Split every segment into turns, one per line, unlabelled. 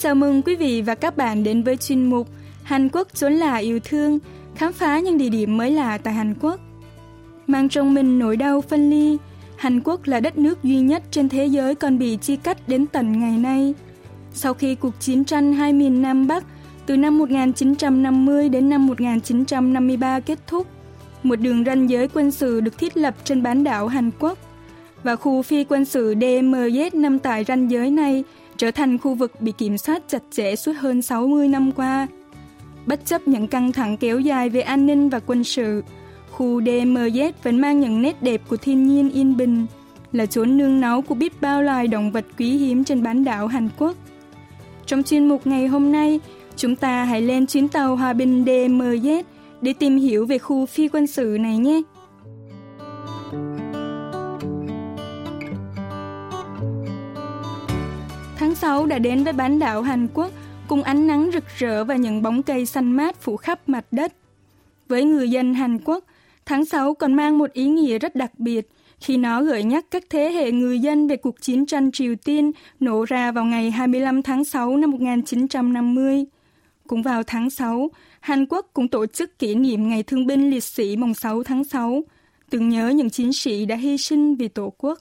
Chào mừng quý vị và các bạn đến với chuyên mục Hàn Quốc chốn là yêu thương, khám phá những địa điểm mới lạ tại Hàn Quốc. Mang trong mình nỗi đau phân ly, Hàn Quốc là đất nước duy nhất trên thế giới còn bị chia cắt đến tận ngày nay. Sau khi cuộc chiến tranh hai miền Nam Bắc từ năm 1950 đến năm 1953 kết thúc, một đường ranh giới quân sự được thiết lập trên bán đảo Hàn Quốc và khu phi quân sự DMZ nằm tại ranh giới này trở thành khu vực bị kiểm soát chặt chẽ suốt hơn 60 năm qua. Bất chấp những căng thẳng kéo dài về an ninh và quân sự, khu DMZ vẫn mang những nét đẹp của thiên nhiên yên bình, là chốn nương náu của biết bao loài động vật quý hiếm trên bán đảo Hàn Quốc. Trong chuyên mục ngày hôm nay, chúng ta hãy lên chuyến tàu hòa bình DMZ để tìm hiểu về khu phi quân sự này nhé. 6 đã đến với bán đảo Hàn Quốc cùng ánh nắng rực rỡ và những bóng cây xanh mát phủ khắp mặt đất. Với người dân Hàn Quốc, tháng 6 còn mang một ý nghĩa rất đặc biệt khi nó gợi nhắc các thế hệ người dân về cuộc chiến tranh Triều Tiên nổ ra vào ngày 25 tháng 6 năm 1950. Cũng vào tháng 6, Hàn Quốc cũng tổ chức kỷ niệm Ngày Thương binh Liệt sĩ mùng 6 tháng 6, tưởng nhớ những chiến sĩ đã hy sinh vì Tổ quốc.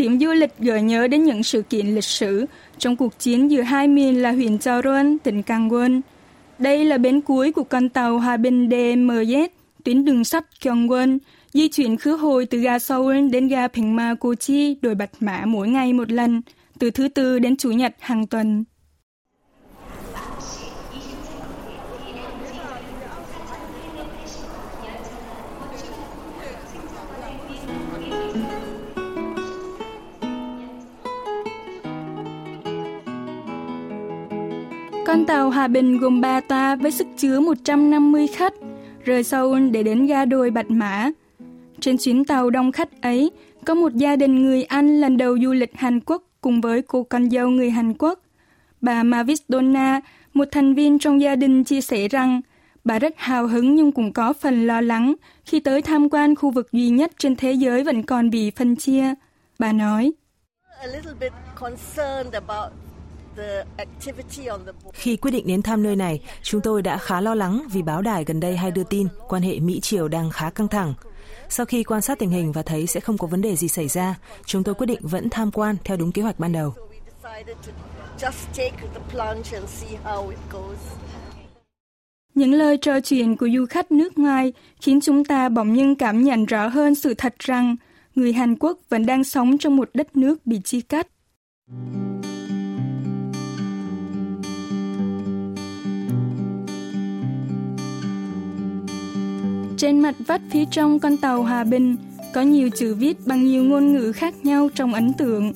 Điểm du lịch gợi nhớ đến những sự kiện lịch sử trong cuộc chiến giữa hai miền là huyện Chaoron, tỉnh Kangwon. Đây là bến cuối của con tàu hòa bình DMZ, tuyến đường sắt Gyeongwon, di chuyển khứ hồi từ ga Seoul đến ga Pengma Kochi đổi bạch mã mỗi ngày một lần, từ thứ tư đến chủ nhật hàng tuần. Con tàu Hòa Bình gồm 3 toa với sức chứa 150 khách, rời Seoul để đến ga đồi Bạch Mã. Trên chuyến tàu đông khách ấy, có một gia đình người Anh lần đầu du lịch Hàn Quốc cùng với cô con dâu người Hàn Quốc. Bà Mavis Donna, một thành viên trong gia đình chia sẻ rằng bà rất hào hứng nhưng cũng có phần lo lắng khi tới tham quan khu vực duy nhất trên thế giới vẫn còn bị phân chia. Bà nói,
khi quyết định đến thăm nơi này, chúng tôi đã khá lo lắng vì báo đài gần đây hay đưa tin quan hệ Mỹ-Triều đang khá căng thẳng. Sau khi quan sát tình hình và thấy sẽ không có vấn đề gì xảy ra, chúng tôi quyết định vẫn tham quan theo đúng kế hoạch ban đầu.
Những lời trò chuyện của du khách nước ngoài khiến chúng ta bỗng nhiên cảm nhận rõ hơn sự thật rằng người Hàn Quốc vẫn đang sống trong một đất nước bị chia cắt. Trên mặt vách phía trong con tàu Hòa Bình có nhiều chữ viết bằng nhiều ngôn ngữ khác nhau trong ấn tượng.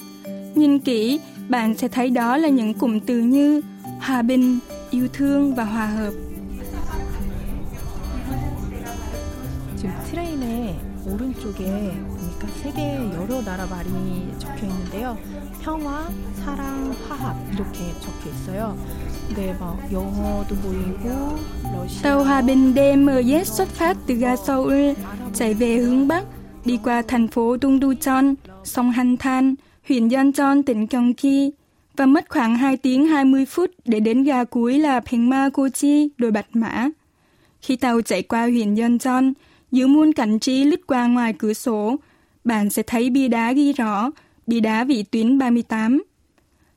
Nhìn kỹ, bạn sẽ thấy đó là những cụm từ như hòa bình, yêu thương và hòa hợp.
지금 트레인에 오른쪽에 보니까 세계 여러 나라 말이 적혀 있는데요. 평화, 사랑, 화합 이렇게 적혀 있어요.
Tàu Hòa Bình DMZ xuất phát từ ga Seoul, chạy về hướng Bắc, đi qua thành phố Dongducheon, sông Han Than, huyện Yeoncheon, tỉnh Gyeonggi, và mất khoảng 2 tiếng 20 phút để đến ga cuối là Pengma Kochi, đồi Bạch Mã. Khi tàu chạy qua huyện Yeoncheon, dưới muôn cảnh trí lướt qua ngoài cửa sổ, bạn sẽ thấy bia đá ghi rõ, bia đá vị tuyến 38.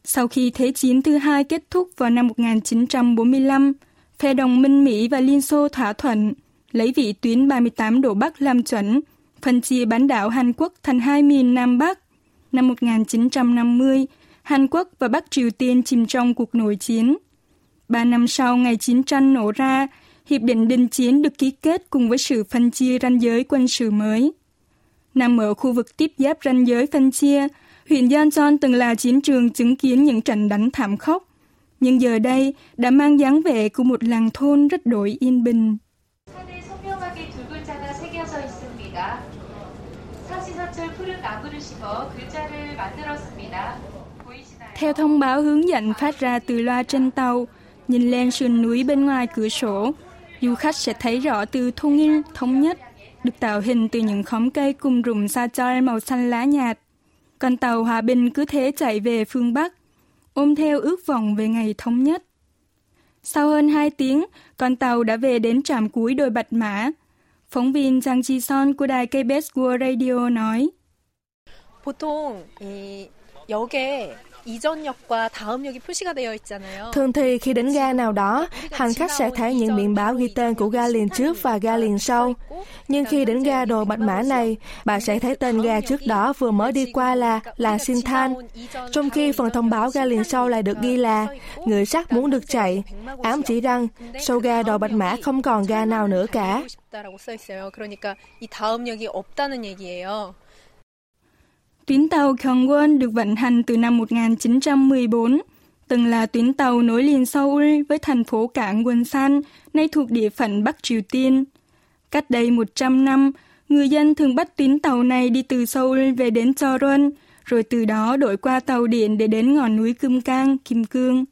Sau khi Thế chiến thứ hai kết thúc vào năm 1945, phe đồng minh Mỹ và Liên Xô thỏa thuận lấy vị tuyến 38 độ Bắc làm chuẩn, phân chia bán đảo Hàn Quốc thành hai miền Nam Bắc. Năm 1950, Hàn Quốc và Bắc Triều Tiên chìm trong cuộc nội chiến. Ba năm sau ngày chiến tranh nổ ra, Hiệp định đình chiến được ký kết cùng với sự phân chia ranh giới quân sự mới. Nằm ở khu vực tiếp giáp ranh giới phân chia, huyện Yeoncheon từng là chiến trường chứng kiến những trận đánh thảm khốc, nhưng giờ đây đã mang dáng vẻ của một làng thôn rất đổi yên bình. Theo thông báo hướng dẫn phát ra từ loa trên tàu, nhìn lên sườn núi bên ngoài cửa sổ, du khách sẽ thấy rõ từ thôn yên thống nhất được tạo hình từ những khóm cây cùng rụng sa choi màu xanh lá nhạt. Con tàu Hòa Bình cứ thế chạy về phương Bắc, ôm theo ước vọng về ngày thống nhất. Sau hơn 2 tiếng, con tàu đã về đến trạm cuối đồi Bạch Mã. Phóng viên Giang Chi Son của đài KBS World Radio nói.
보통 이 역에 이전역과 다음역이 표시가 되어 있잖아요.
Thường thì khi đến ga nào đó, hành khách sẽ thấy những biển báo ghi tên của ga liền trước và ga liền sau. Nhưng khi đến ga đồ bạch mã này, bạn sẽ thấy tên ga trước đó vừa mới đi qua là làng Than. trong khi phần thông báo ga liền sau lại được ghi là người sắt muốn được chạy, ám chỉ rằng sau ga đồ bạch mã không còn ga nào nữa cả.
그러니까 이 다음 역이 없다는 얘기예요.
Tuyến tàu Gyeongwon được vận hành từ năm 1914, từng là tuyến tàu nối liền Seoul với thành phố cảng Wonsan, nay thuộc địa phận Bắc Triều Tiên. Cách đây 100 năm, người dân thường bắt tuyến tàu này đi từ Seoul về đến Choron, rồi từ đó đổi qua tàu điện để đến ngọn núi Kim Cang, Kim Cương.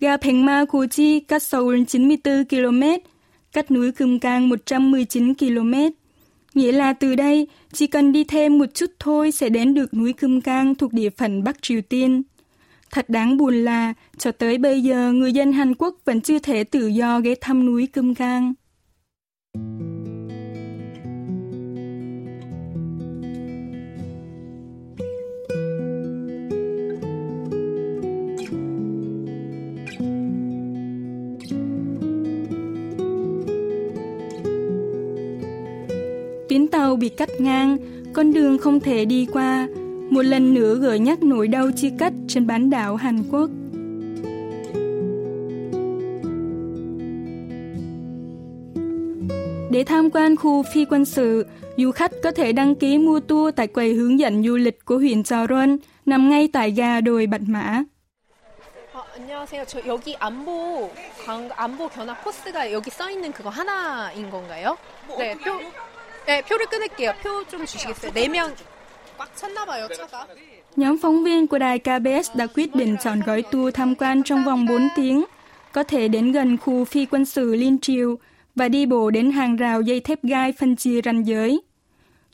Ga Pengma Kuchi cách Seoul 94 km, cách núi Kim Cang 119 km. Nghĩa là từ đây, chỉ cần đi thêm một chút thôi sẽ đến được núi Cơm Cang thuộc địa phận Bắc Triều Tiên. Thật đáng buồn là, cho tới bây giờ người dân Hàn Quốc vẫn chưa thể tự do ghé thăm núi Cơm Cang. Thank you bị cắt ngang, con đường không thể đi qua, một lần nữa gợi nhắc nỗi đau chia cắt trên bán đảo Hàn Quốc. Để tham quan khu phi quân sự, du khách có thể đăng ký mua tour tại quầy hướng dẫn du lịch của huyện Jeoron, nằm ngay tại ga đồi Bạch Mã.
어, 안녕하세요. 저 여기 안보 관, 안보 견학 코스가 여기 써 있는 그거 하나인 건가요? 네, 표 네, 표를 끊을게요. 표 좀 주시겠어요? 4명 꽉 찼나 봐요, 차가.
Nhóm phóng viên của đài KBS đã quyết định chọn gói tour tham quan trong vòng 4 tiếng, có thể đến gần khu phi quân sự Liên Triều và đi bộ đến hàng rào dây thép gai phân chia ranh giới.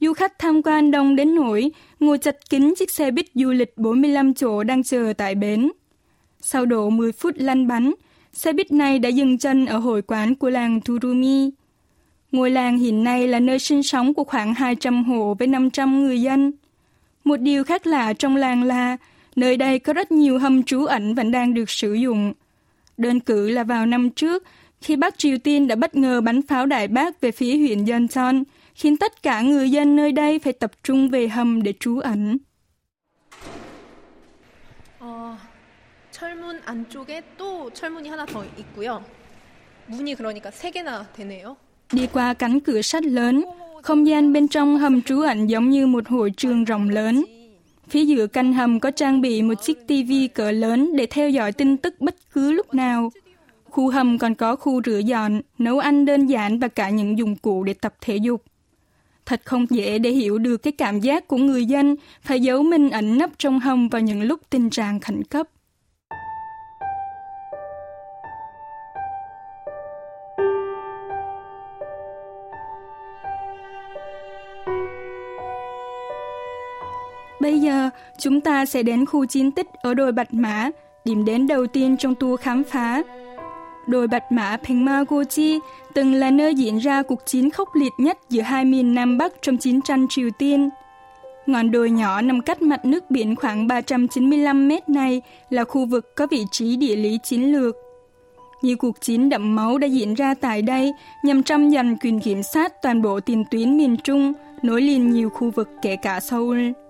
Du khách tham quan đông đến nỗi ngồi chật kín chiếc xe buýt du lịch 45 chỗ đang chờ tại bến. Sau độ 10 phút lăn bánh, xe buýt này đã dừng chân ở hội quán của làng Turumi. Ngôi làng hiện nay là nơi sinh sống của khoảng 200 hộ với 500 người dân. Một điều khác lạ trong làng là nơi đây có rất nhiều hầm trú ẩn vẫn đang được sử dụng. Đơn cử là vào năm trước, khi Bắc Triều Tiên đã bất ngờ bắn pháo đại bác về phía huyện Yeoncheon, khiến tất cả người dân nơi đây phải tập trung về hầm để trú ẩn.
어, 철문 안쪽에 또 철문이 하나 더 있고요. 문이 그러니까 세 개나 되네요.
Đi qua cánh cửa sắt lớn, không gian bên trong hầm trú ẩn giống như một hội trường rộng lớn. Phía giữa căn hầm có trang bị một chiếc tivi cỡ lớn để theo dõi tin tức bất cứ lúc nào. Khu hầm còn có khu rửa dọn, nấu ăn đơn giản và cả những dụng cụ để tập thể dục. Thật không dễ để hiểu được cái cảm giác của người dân phải giấu mình ẩn nấp trong hầm vào những lúc tình trạng khẩn cấp. Bây giờ, chúng ta sẽ đến khu chiến tích ở đồi Bạch Mã, điểm đến đầu tiên trong tour khám phá. Đồi Bạch Mã Pengmagochi từng là nơi diễn ra cuộc chiến khốc liệt nhất giữa hai miền Nam Bắc trong chiến tranh Triều Tiên. Ngọn đồi nhỏ nằm cách mặt nước biển khoảng 395 mét này là khu vực có vị trí địa lý chiến lược. Nhiều cuộc chiến đậm máu đã diễn ra tại đây nhằm tranh giành quyền kiểm soát toàn bộ tiền tuyến miền Trung, nối liền nhiều khu vực kể cả Seoul.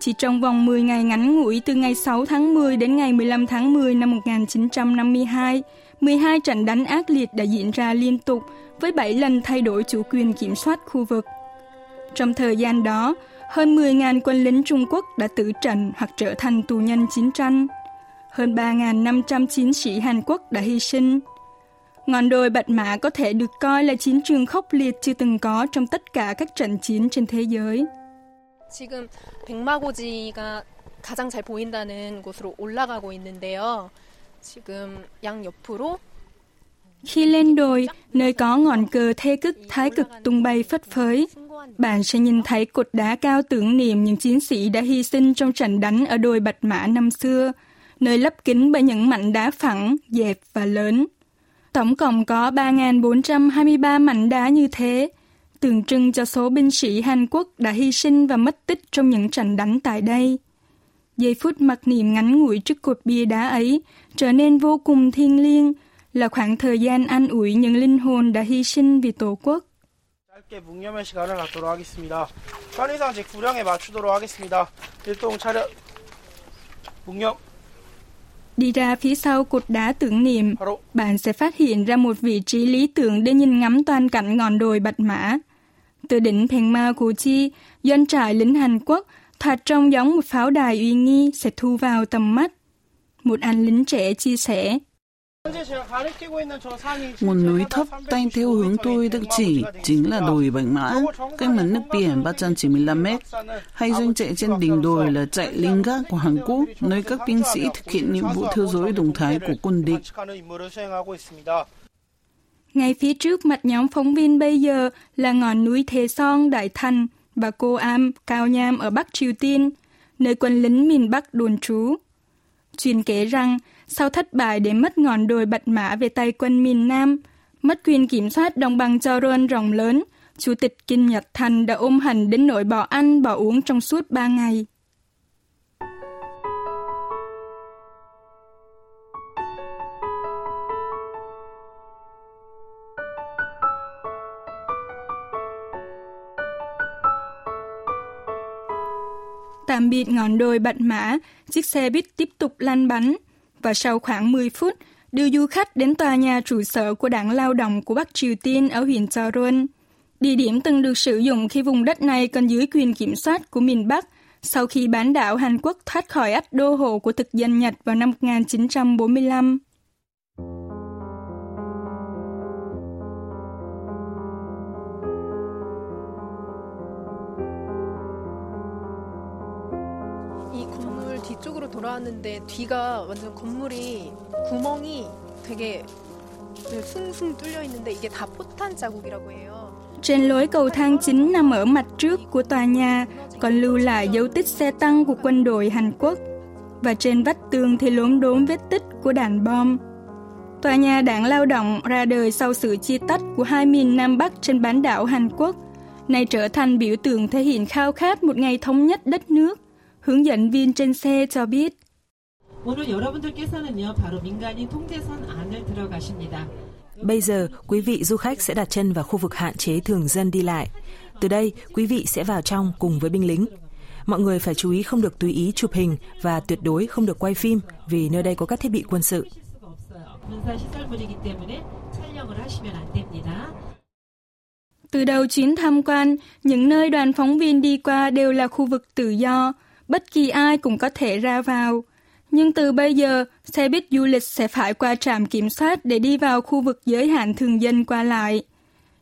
Chỉ trong vòng 10 ngày ngắn ngủi từ ngày 6 tháng 10 đến ngày 15 tháng 10 năm 1952, 12 trận đánh ác liệt đã diễn ra liên tục với 7 lần thay đổi chủ quyền kiểm soát khu vực. Trong thời gian đó, hơn 10.000 quân lính Trung Quốc đã tử trận hoặc trở thành tù nhân chiến tranh. Hơn 3.500 chiến sĩ Hàn Quốc đã hy sinh. Ngọn đồi Bạch Mã có thể được coi là chiến trường khốc liệt chưa từng có trong tất cả các trận chiến trên thế giới.
지금 백마고지가 가장 잘 보인다는 곳으로 올라가고 있는데요. 지금 양 옆으로
Khi lên đồi, nơi có ngọn cờ thê cực thái cực tung bay phất phới, bạn sẽ nhìn thấy cột đá cao tưởng niệm những chiến sĩ đã hy sinh trong trận đánh ở đồi Bạch Mã năm xưa, nơi lấp kín bởi những mảnh đá phẳng, dẹp và lớn. Tổng cộng có 3.423 mảnh đá như thế, tượng trưng cho số binh sĩ Hàn Quốc đã hy sinh và mất tích trong những trận đánh tại đây. Giây phút mặc niệm ngắn ngủi trước cột bia đá ấy trở nên vô cùng thiêng liêng, là khoảng thời gian an ủi những linh hồn đã hy sinh vì Tổ quốc. 짧게 묵념의 시간을 갖도록 하겠습니다. 편의상 제 구령에 맞추도록 하겠습니다. 일동 차렷 묵념 Đi ra phía sau cột đá tưởng niệm, bạn sẽ phát hiện ra một vị trí lý tưởng để nhìn ngắm toàn cảnh ngọn đồi Bạch Mã. từ đỉnh Phèn Củ Chi, doanh trại lính Hàn Quốc thoạt trông giống một pháo đài uy nghi sẽ thu vào tầm mắt. Một anh lính trẻ chia sẻ.
Một núi thấp tay theo hướng tôi được chỉ chính là đồi Bạch Mã, cách mặt nước biển 395 mét. Hay doanh chạy trên đỉnh đồi là chạy linh gác của Hàn Quốc, nơi các binh sĩ thực hiện nhiệm vụ theo dối đồng thái của quân địch.
Ngay phía trước mặt nhóm phóng viên bây giờ là ngọn núi Thế Son, Đại Thành và Cô Am, Cao Nham ở Bắc Triều Tiên, nơi quân lính miền Bắc đồn trú. Truyền kể rằng, sau thất bại để mất ngọn đồi Bạch Mã về tay quân miền Nam, mất quyền kiểm soát đồng bằng Choron rộng lớn, Chủ tịch Kim Nhật Thành đã ôm hành đến nỗi bỏ ăn bỏ uống trong suốt ba ngày. Tạm biệt ngọn đồi Bạch Mã, chiếc xe buýt tiếp tục lăn bánh và sau khoảng 10 phút đưa du khách đến tòa nhà trụ sở của đảng lao động của Bắc Triều Tiên ở huyện Choron. Địa điểm từng được sử dụng khi vùng đất này còn dưới quyền kiểm soát của miền Bắc sau khi bán đảo Hàn Quốc thoát khỏi ách đô hộ của thực dân Nhật vào năm 1945.
뒤쪽으로 돌아왔는데 뒤가 완전 건물이 구멍이 되게 숭숭 뚫려 있는데 이게 다 포탄 자국이라고 해요.
Trên lối cầu thang chính nằm ở mặt trước của tòa nhà còn lưu lại dấu tích xe tăng của quân đội Hàn Quốc và trên vách tường thì lốm đốm vết tích của đạn bom. Tòa nhà đảng lao động ra đời sau sự chia tách của hai miền Nam Bắc trên bán đảo Hàn Quốc, nay trở thành biểu tượng thể hiện khao khát một ngày thống nhất đất nước. Hướng dẫn viên trên xe cho biết.
Bây giờ, quý vị du khách sẽ đặt chân vào khu vực hạn chế thường dân đi lại. Từ đây, quý vị sẽ vào trong cùng với binh lính. Mọi người phải chú ý không được tùy ý chụp hình và tuyệt đối không được quay phim vì nơi đây có các thiết bị quân sự.
Từ đầu chuyến tham quan, những nơi đoàn phóng viên đi qua đều là khu vực tự do, bất kỳ ai cũng có thể ra vào. Nhưng từ bây giờ, xe buýt du lịch sẽ phải qua trạm kiểm soát để đi vào khu vực giới hạn thường dân qua lại.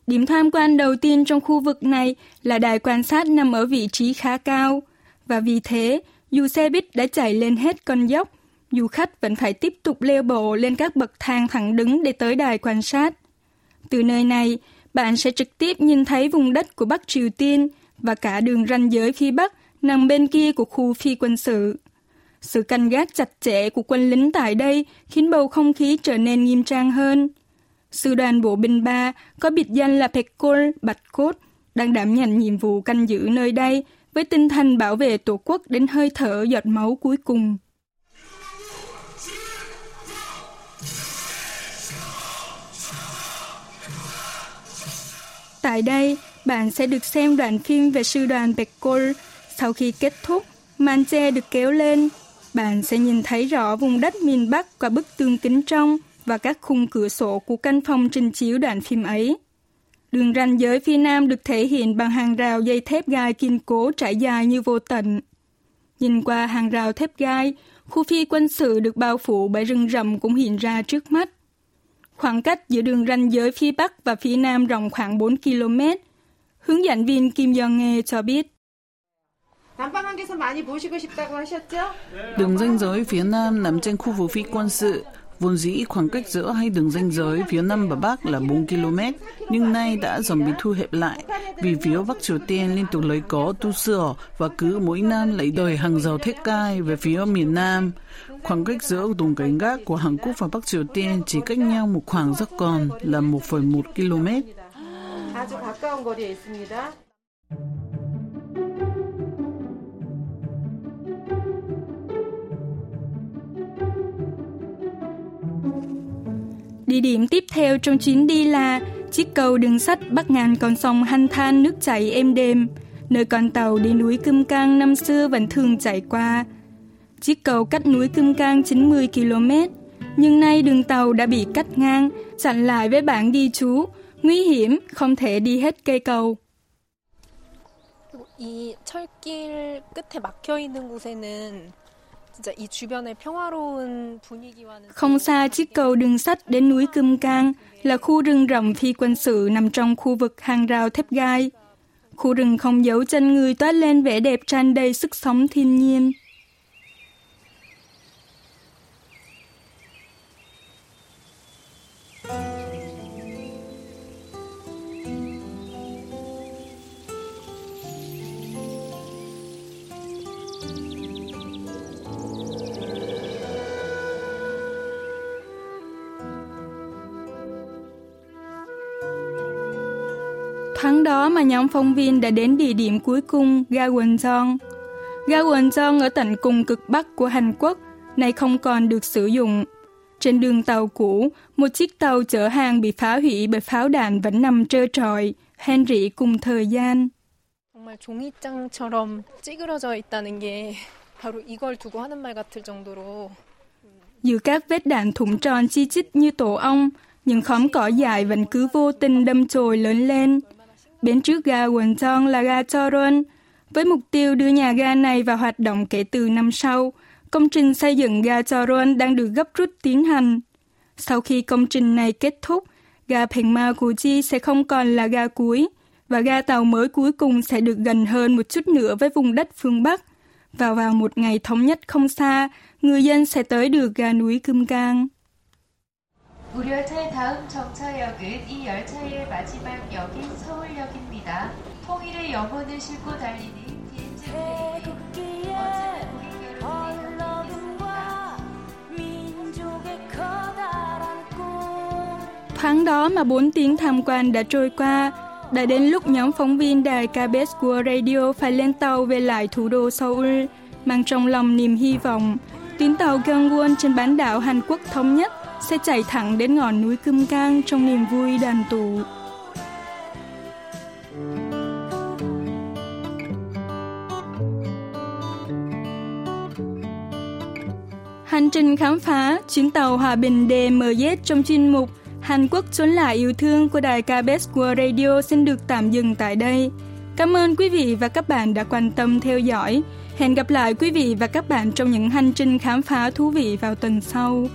Điểm tham quan đầu tiên trong khu vực này là đài quan sát nằm ở vị trí khá cao. Và vì thế, dù xe buýt đã chạy lên hết con dốc, du khách vẫn phải tiếp tục leo bộ lên các bậc thang thẳng đứng để tới đài quan sát. Từ nơi này, bạn sẽ trực tiếp nhìn thấy vùng đất của Bắc Triều Tiên và cả đường ranh giới phía Bắc nằm bên kia của khu phi quân sự. Sự canh gác chặt chẽ của quân lính tại đây khiến bầu không khí trở nên nghiêm trang hơn. Sư đoàn bộ binh 3 có biệt danh là Pekol Bạch Cốt đang đảm nhận nhiệm vụ canh giữ nơi đây với tinh thần bảo vệ tổ quốc đến hơi thở giọt máu cuối cùng. Tại đây, bạn sẽ được xem đoạn phim về sư đoàn Pekol sau khi kết thúc, màn che được kéo lên. Bạn sẽ nhìn thấy rõ vùng đất miền Bắc qua bức tường kính trong và các khung cửa sổ của căn phòng trình chiếu đoạn phim ấy. Đường ranh giới phía Nam được thể hiện bằng hàng rào dây thép gai kiên cố trải dài như vô tận. Nhìn qua hàng rào thép gai, khu phi quân sự được bao phủ bởi rừng rậm cũng hiện ra trước mắt. Khoảng cách giữa đường ranh giới phía Bắc và phía Nam rộng khoảng 4 km. Hướng dẫn viên Kim Yong Nghe cho biết.
Đường ranh giới phía Nam nằm trên khu vực phi quân sự, Vốn dĩ khoảng cách giữa hai đường ranh giới phía Nam và Bắc là 4 km, nhưng nay đã dần bị thu hẹp lại vì phía Bắc Triều Tiên liên tục lấy có tu sửa và cứ mỗi năm lấy đời hàng rào thép gai về phía miền Nam. Khoảng cách giữa vùng cánh gác của Hàn Quốc và Bắc Triều Tiên chỉ cách nhau một khoảng rất còn là 1,1 km.
Địa điểm tiếp theo trong chuyến đi là chiếc cầu đường sắt bắc ngàn con sông Hanh Than nước chảy êm đềm, nơi con tàu đi núi Cơm Cang năm xưa vẫn thường chạy qua. Chiếc cầu cách núi Cơm Cang 90 km, nhưng nay đường tàu đã bị cắt ngang, chặn lại với bảng ghi chú, nguy hiểm, không thể đi hết cây cầu.
이 철길 끝에 막혀 있는 곳에는
không xa chiếc cầu đường sắt đến núi Cơm Cang là khu rừng rộng phi quân sự nằm trong khu vực hàng rào thép gai. Khu rừng không giấu chân người toát lên vẻ đẹp tràn đầy sức sống thiên nhiên. Tháng đó mà nhóm phóng viên đã đến địa điểm cuối cùng, ga Wonjeong. Ga Wonjeong ở tận cùng cực bắc của Hàn Quốc, nay không còn được sử dụng. Trên đường tàu cũ, một chiếc tàu chở hàng bị phá hủy bởi pháo đạn vẫn nằm trơ trọi, hèn rỉ cùng thời gian.
정말 종이장처럼 찌그러져 있다는 게 바로 이걸 두고 하는 말 같을 정도로
Giữa các vết đạn thủng tròn chi chít như tổ ong, những khóm cỏ dài vẫn cứ vô tình đâm chồi lớn lên. Bến trước ga Wonton là ga Toron Với mục tiêu đưa nhà ga này vào hoạt động kể từ năm sau, công trình xây dựng ga Toron đang được gấp rút tiến hành. Sau khi công trình này kết thúc, ga Pengma Kuji sẽ không còn là ga cuối, và ga tàu mới cuối cùng sẽ được gần hơn một chút nữa với vùng đất phương Bắc. Và vào một ngày thống nhất không xa, người dân sẽ tới được ga núi Cơm Cang. 우리 열차의 다음 정차역은 이 열차의 마지막 역인 서울역입니다. 통일의 영혼을 싣고 달리는 태극기의 얼렁과 민족의 커다란 꿈. Tháng đó mà 4 tiếng tham quan đã trôi qua, đã đến lúc nhóm phóng viên đài KBS của Radio phải lên tàu về lại thủ đô Seoul, mang trong lòng niềm hy vọng. Tuyến tàu Gyeongwon trên bán đảo Hàn Quốc thống nhất sẽ chạy thẳng đến ngọn núi Cơm Cang trong niềm vui đoàn tụ. Hành trình khám phá, chuyến tàu hòa bình DMZ trong chuyên mục Hàn Quốc trốn lại yêu thương của đài KBS World Radio xin được tạm dừng tại đây. Cảm ơn quý vị và các bạn đã quan tâm theo dõi. Hẹn gặp lại quý vị và các bạn trong những hành trình khám phá thú vị vào tuần sau.